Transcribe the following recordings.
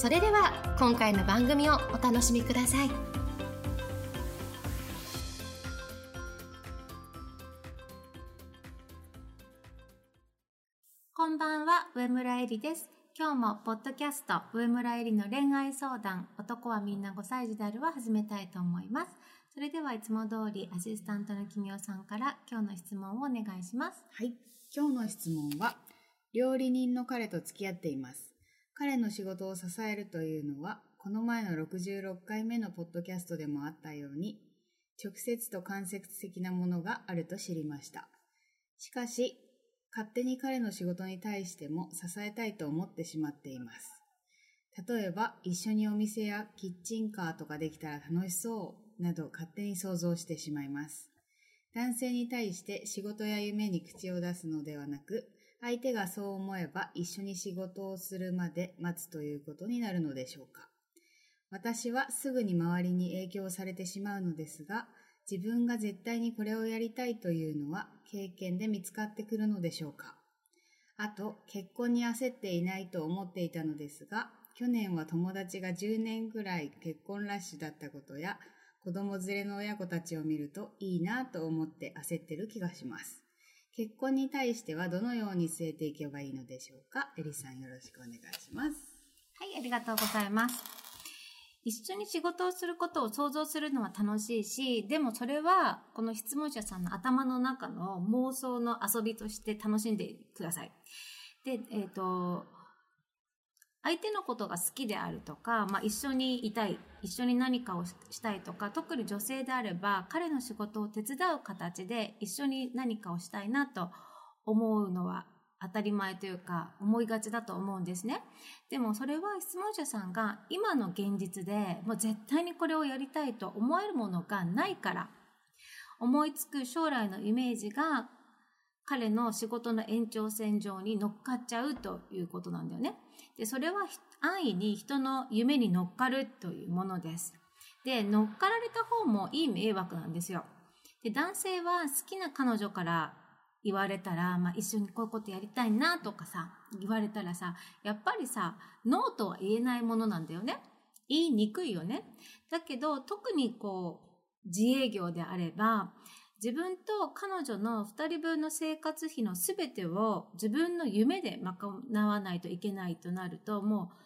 それでは今回の番組をお楽しみくださいこんばんは、上村えりです。今日もポッドキャスト、上村えりの恋愛相談、男はみんな5歳児であるは始めたいと思います。それではいつも通りアシスタントの君代さんから今日の質問をお願いします。はい。今日の質問は、料理人の彼と付き合っています。彼の仕事を支えるというのは、この前の66回目のポッドキャストでもあったように、直接と間接的なものがあると知りました。しかし、勝手に彼の仕事に対しても支えたいと思ってしまっています。例えば、一緒にお店やキッチンカーとかできたら楽しそうなど勝手に想像してしまいます。男性に対して仕事や夢に口を出すのではなく、相手がそう思えば一緒に仕事をするまで待つということになるのでしょうか。私はすぐに周りに影響されてしまうのですが、自分が絶対にこれをやりたいというのは経験で見つかってくるのでしょうか。あと、結婚に焦っていないと思っていたのですが、去年は友達が10年ぐらい結婚ラッシュだったことや、子供連れの親子たちを見るといいなと思って焦ってる気がします。結婚に対してはどのように据えていけばいいのでしょうか？エリさんよろしくお願いします。はい、ありがとうございます。一緒に仕事をすることを想像するのは楽しいし、でもそれはこの質問者さんの頭の中の妄想の遊びとして楽しんでください。で、えっ、と、相手のことが好きであるとか、まあ、一緒にいたい、一緒に何かをしたいとか、特に女性であれば、彼の仕事を手伝う形で一緒に何かをしたいなと思うのは当たり前というか、思いがちだと思うんですね。でもそれは質問者さんが今の現実でもう絶対にこれをやりたいと思えるものがないから、思いつく将来のイメージが彼の仕事の延長線上に乗っかっちゃうということなんだよね。で、それは安易に人の夢に乗っかるというものです。で、乗っかられた方もいい迷惑なんですよ。で、男性は好きな彼女から言われたら、まあ、一緒にこういうことやりたいなとかさ、言われたらさ、やっぱりさ、ノーとは言えないものなんだよね。言いにくいよね。だけど、特にこう、自営業であれば、自分と彼女の2人分の生活費の全てを自分の夢で賄わないといけないとなると、もう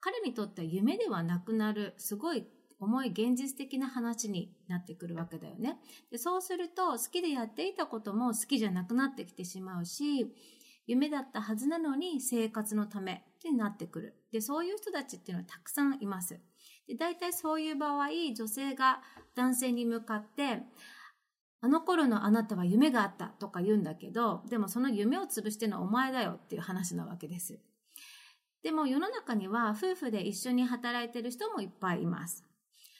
彼にとっては夢ではなくなる、すごい重い現実的な話になってくるわけだよね。でそうすると、好きでやっていたことも好きじゃなくなってきてしまうし、夢だったはずなのに生活のためってなってくる。で、そういう人たちっていうのはたくさんいます。で、大体そういう場合、女性が男性に向かって、あの頃のあなたは夢があったとか言うんだけど、でもその夢を潰してるのはお前だよっていう話なわけです。でも世の中には夫婦で一緒に働いてる人もいっぱいいます。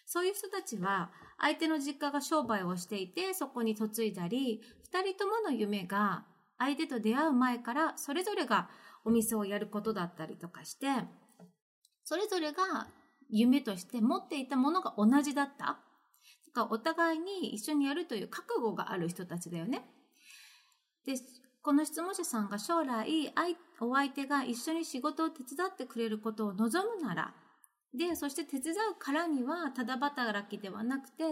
そういう人たちは相手の実家が商売をしていてそこに嫁いだり、二人ともの夢が相手と出会う前からそれぞれがお店をやることだったりとかして、それぞれが夢として持っていたものが同じだった。かお互いに一緒にやるという覚悟がある人たちだよね。で、この質問者さんが将来、お相手が一緒に仕事を手伝ってくれることを望むなら、で、そして手伝うからには、ただ働きではなくて、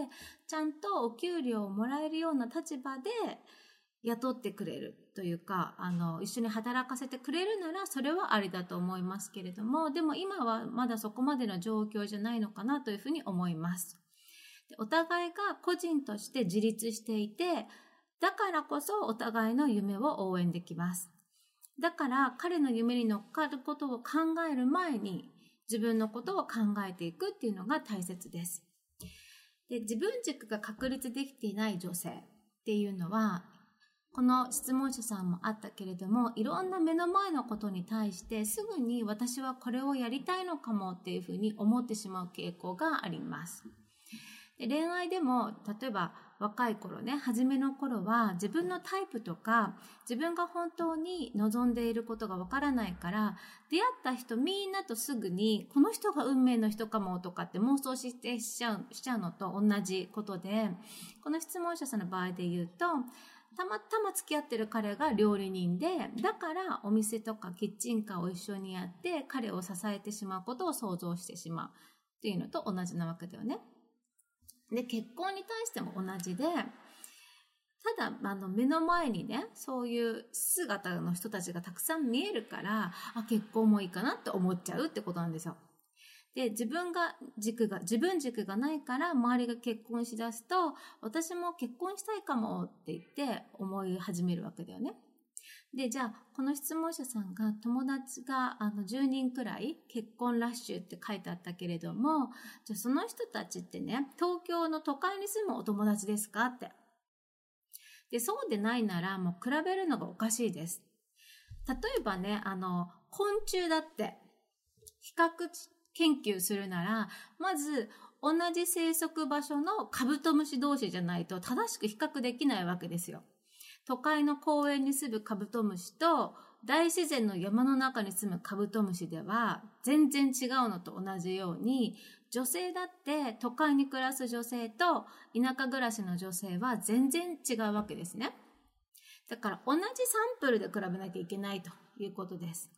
ちゃんとお給料をもらえるような立場で雇ってくれるというか、あの、一緒に働かせてくれるなら、それはありだと思いますけれども、でも今はまだそこまでの状況じゃないのかなというふうに思います。お互いが個人として自立していて、だからこそお互いの夢を応援できます。だから彼の夢に乗っかることを考える前に自分のことを考えていくっていうのが大切です。で自分軸が確立できていない女性っていうのはこの質問者さんもあったけれども、いろんな目の前のことに対してすぐに私はこれをやりたいのかもっていうふうに思ってしまう傾向があります。で恋愛でも、例えば若い頃ね、初めの頃は自分のタイプとか、自分が本当に望んでいることがわからないから、出会った人みんなとすぐに、この人が運命の人かもとかって妄想してしちゃう、しちゃうのと同じことで、この質問者さんの場合で言うと、たまたま付き合ってる彼が料理人で、だからお店とかキッチンカーを一緒にやって彼を支えてしまうことを想像してしまうっていうのと同じなわけだよね。で、結婚に対しても同じで、ただ、あの、目の前にね、そういう姿の人たちがたくさん見えるから、あ、結婚もいいかなって思っちゃうってことなんですよ。で、自分が軸が、自分軸がないから周りが結婚しだすと、私も結婚したいかもって言って思い始めるわけだよね。で、じゃあ、この質問者さんが友達があの10人くらい結婚ラッシュって書いてあったけれども、じゃあその人たちってね、東京の都会に住むお友達ですか？って。で、そうでないならもう比べるのがおかしいです。例えばね、あの、昆虫だって、比較研究するなら、まず同じ生息場所のカブトムシ同士じゃないと正しく比較できないわけですよ。都会の公園に住むカブトムシと大自然の山の中に住むカブトムシでは全然違うのと同じように女性だって都会に暮らす女性と田舎暮らしの女性は全然違うわけですね。だから同じサンプルで比べなきゃいけないということです。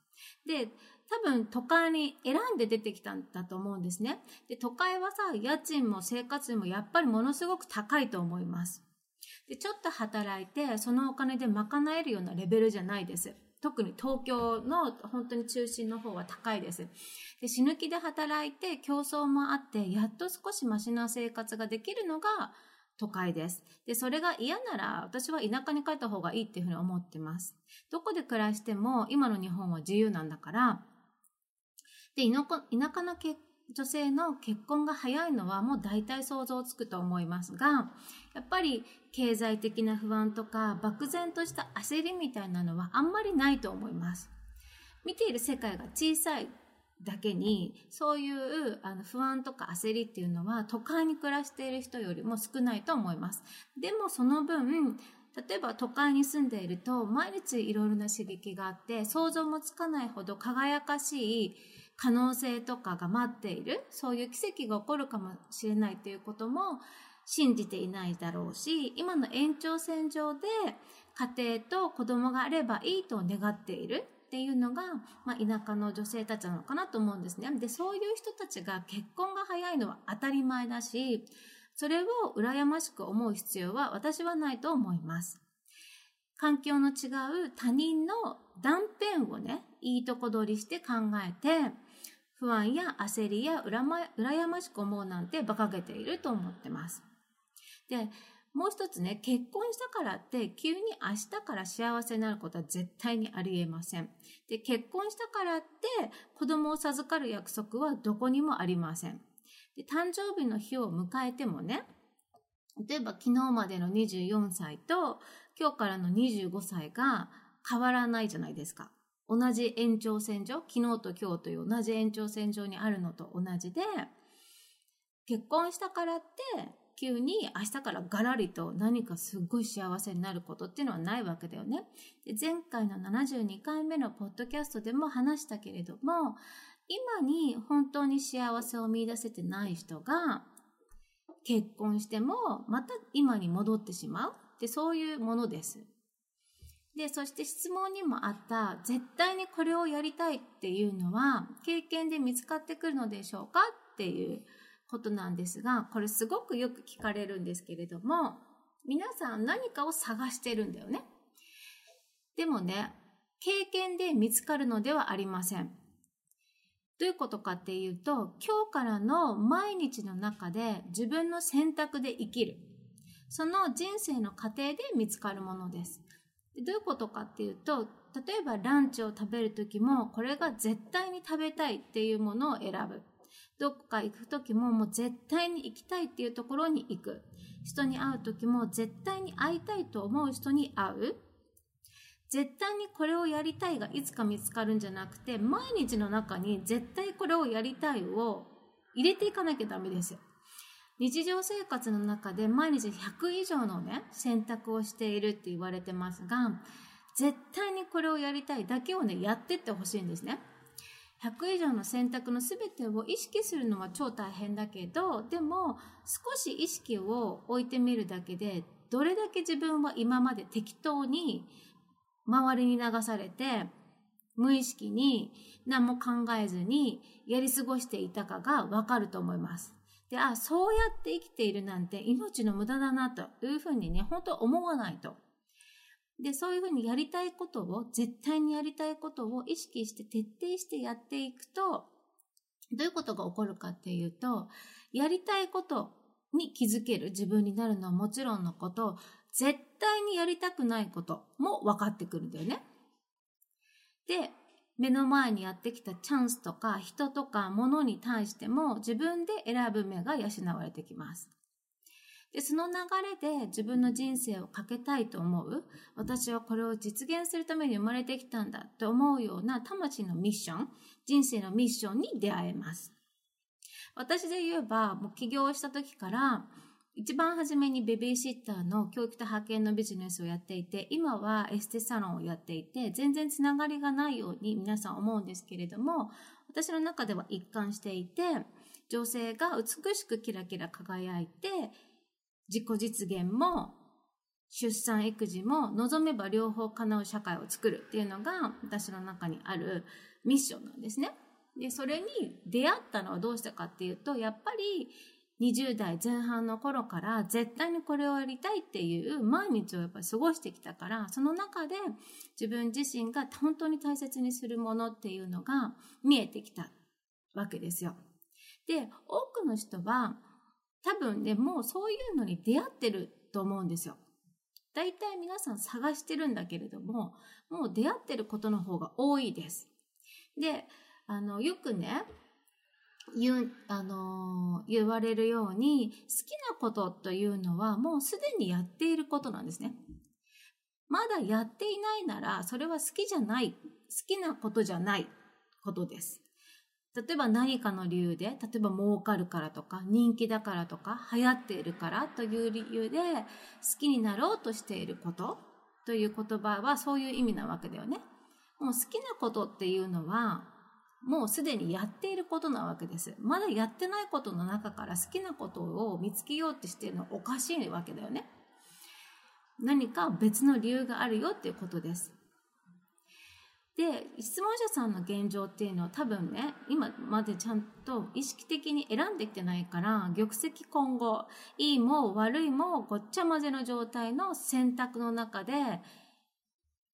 で、多分都会に選んで出てきたんだと思うんですね。で、都会はさ、家賃も生活費もやっぱりものすごく高いと思います。で、ちょっと働いて、そのお金で賄えるようなレベルじゃないです。特に東京の本当に中心の方は高いです。で死ぬ気で働いて競争もあって、やっと少しマシな生活ができるのが都会です。で、それが嫌なら私は田舎に帰った方がいいっていうふうに思ってます。どこで暮らしても今の日本は自由なんだから、で、田舎の結女性の結婚が早いのはもう大体想像つくと思いますが、やっぱり経済的な不安とか漠然とした焦りみたいなのはあんまりないと思います。見ている世界が小さいだけに、そういうあの不安とか焦りっていうのは都会に暮らしている人よりも少ないと思います。でもその分、例えば都会に住んでいると毎日いろいろな刺激があって想像もつかないほど輝かしい可能性とかが待っている、そういう奇跡が起こるかもしれないということも信じていないだろうし、今の延長線上で家庭と子供があればいいと願っているっていうのが、まあ、田舎の女性たちなのかなと思うんですね。で、そういう人たちが結婚が早いのは当たり前だし、それを羨ましく思う必要は私はないと思います。環境の違う他人の断片をね、いいとこ取りして考えて、不安や焦りや羨ま羨ましく思うなんて馬鹿げていると思ってます。で、もう一つね、結婚したからって急に明日から幸せになることは絶対にありえません。で、結婚したからって子供を授かる約束はどこにもありません。で、誕生日の日を迎えてもね、例えば昨日までの24歳と今日からの25歳が変わらないじゃないですか。同じ延長線上、昨日と今日という同じ延長線上にあるのと同じで、結婚したからって急に明日からガラリと何かすごい幸せになることっていうのはないわけだよね。で前回の72回目のポッドキャストでも話したけれども、今に本当に幸せを見出せてない人が結婚してもまた今に戻ってしまうってそういうものです。で、そして質問にもあった、絶対にこれをやりたいっていうのは、経験で見つかってくるのでしょうかっていうことなんですが、これすごくよく聞かれるんですけれども、皆さん何かを探してるんだよね。でもね、経験で見つかるのではありません。どういうことかっていうと、今日からの毎日の中で自分の選択で生きる。その人生の過程で見つかるものです。どういうことかっていうと、例えばランチを食べるときも、これが絶対に食べたいっていうものを選ぶ。どこか行くときも、もう絶対に行きたいっていうところに行く。人に会うときも、絶対に会いたいと思う人に会う。絶対にこれをやりたいがいつか見つかるんじゃなくて、毎日の中に絶対これをやりたいを入れていかなきゃダメですよ。日常生活の中で毎日100以上のね、選択をしているって言われてますが、絶対にこれをやりたいだけをね、やってってほしいんですね。100以上の選択の全てを意識するのは超大変だけど、でも少し意識を置いてみるだけで、どれだけ自分は今まで適当に周りに流されて、無意識に何も考えずにやり過ごしていたかがわかると思います。で、あ、そうやって生きているなんて命の無駄だなというふうにね、本当思わないと。で、そういうふうにやりたいことを、絶対にやりたいことを意識して徹底してやっていくと、どういうことが起こるかっていうと、やりたいことに気づける自分になるのはもちろんのこと、絶対にやりたくないことも分かってくるんだよね。で、目の前にやってきたチャンスとか人とか物に対しても自分で選ぶ目が養われてきます。で、その流れで自分の人生をかけたいと思う、私はこれを実現するために生まれてきたんだと思うような魂のミッション、人生のミッションに出会えます。私で言えば、もう起業した時から、一番初めにベビーシッターの教育と派遣のビジネスをやっていて、今はエステサロンをやっていて、全然つながりがないように皆さん思うんですけれども、私の中では一貫していて、女性が美しくキラキラ輝いて、自己実現も出産育児も望めば両方叶う社会を作るっていうのが私の中にあるミッションなんですね。で、それに出会ったのはどうしたかっていうと、やっぱり20代前半の頃から絶対にこれをやりたいっていう毎日をやっぱ過ごしてきたから、その中で自分自身が本当に大切にするものっていうのが見えてきたわけですよ。で、多くの人は多分ね、もうそういうのに出会ってると思うんですよ。大体皆さん探してるんだけれども、もう出会ってることの方が多いです。で、あの、よくね、言う、あの、言われるように、好きなことというのはもうすでにやっていることなんですね。まだやっていないなら、それは好きじゃない、好きなことじゃないことです。例えば何かの理由で、例えば儲かるからとか、人気だからとか、流行っているからという理由で、好きになろうとしていることという言葉はそういう意味なわけだよね。もう好きなことっていうのは、もうすでにやっていることなわけです。まだやってないことの中から好きなことを見つけようってしてるのはおかしいわけだよね。何か別の理由があるよっていうことです。で、質問者さんの現状っていうのは多分ね、今までちゃんと意識的に選んできてないから、玉石混合、いいも悪いもごっちゃ混ぜの状態の選択の中で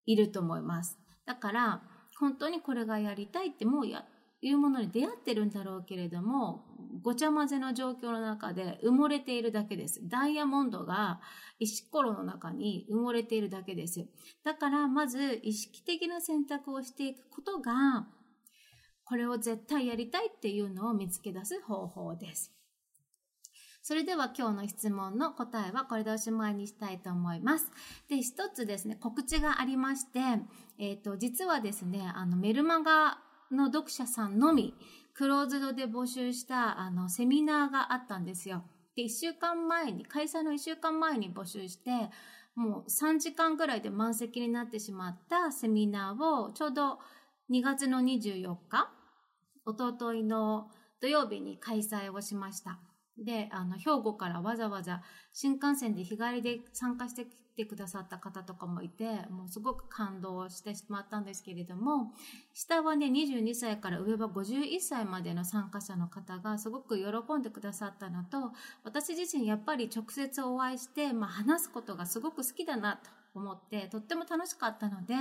いると思います。だから、本当にこれがやりたいってもうや、いうものに出会ってるんだろうけれども、ごちゃ混ぜの状況の中で埋もれているだけです。ダイヤモンドが石ころの中に埋もれているだけです。だからまず意識的な選択をしていくことが、これを絶対やりたいっていうのを見つけ出す方法です。それでは今日の質問の答えはこれでおしまいにしたいと思います。で、一つですね、告知がありまして、えっ、ー、と、実はですね、あの、メルマガの読者さんのみ、クローズドで募集したあのセミナーがあったんですよ。で、1週間前に、開催の1週間前に募集して、もう3時間ぐらいで満席になってしまったセミナーをちょうど2月の24日、おとといの土曜日に開催をしました。で、あの、兵庫からわざわざ新幹線で日帰りで参加してきてくださった方とかもいて、もうすごく感動してしまったんですけれども、下はね、22歳から上は51歳までの参加者の方がすごく喜んでくださったのと、私自身やっぱり直接お会いして、まあ、話すことがすごく好きだなと思って、とっても楽しかったので、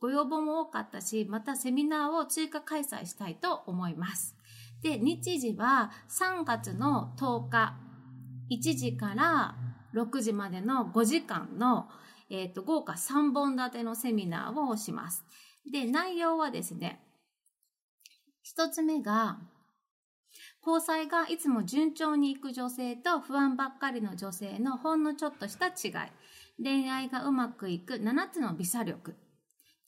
ご要望も多かったし、またセミナーを追加開催したいと思います。で、日時は3月の10日、1時から6時までの5時間の、えっ、ー、と、豪華3本立てのセミナーをします。で、内容はですね、一つ目が、交際がいつも順調にいく女性と不安ばっかりの女性のほんのちょっとした違い。恋愛がうまくいく7つのビザ力。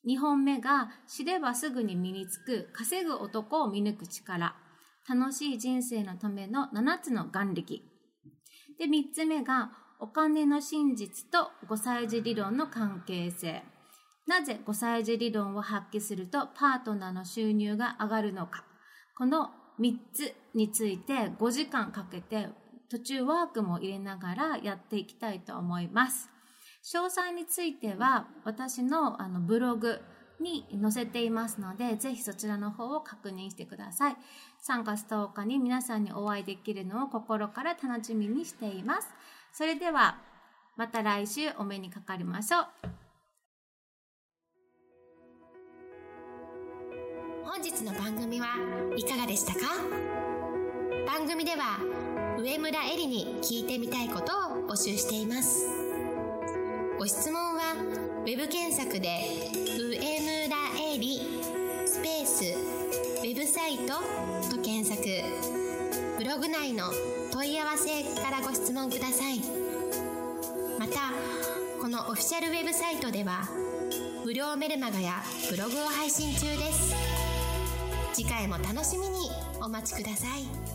2本目が知ればすぐに身につく稼ぐ男を見抜く力。楽しい人生のための7つの眼力。で、3つ目がお金の真実と5歳児理論の関係性。なぜ5歳児理論を発揮するとパートナーの収入が上がるのか。この3つについて5時間かけて途中ワークも入れながらやっていきたいと思います。詳細については私のあのブログに載せていますので、ぜひそちらの方を確認してください。3月10日に皆さんにお会いできるのを心から楽しみにしています。それでは、また来週お目にかかりましょう。本日の番組はいかがでしたか？番組では上村えりに聞いてみたいことを募集していますご質問は web 検索で「上村えり」スペースウェブサイトと検索。ブログ内の問い合わせからご質問ください。またこのオフィシャルウェブサイトでは無料メルマガやブログを配信中です。次回も楽しみにお待ちください。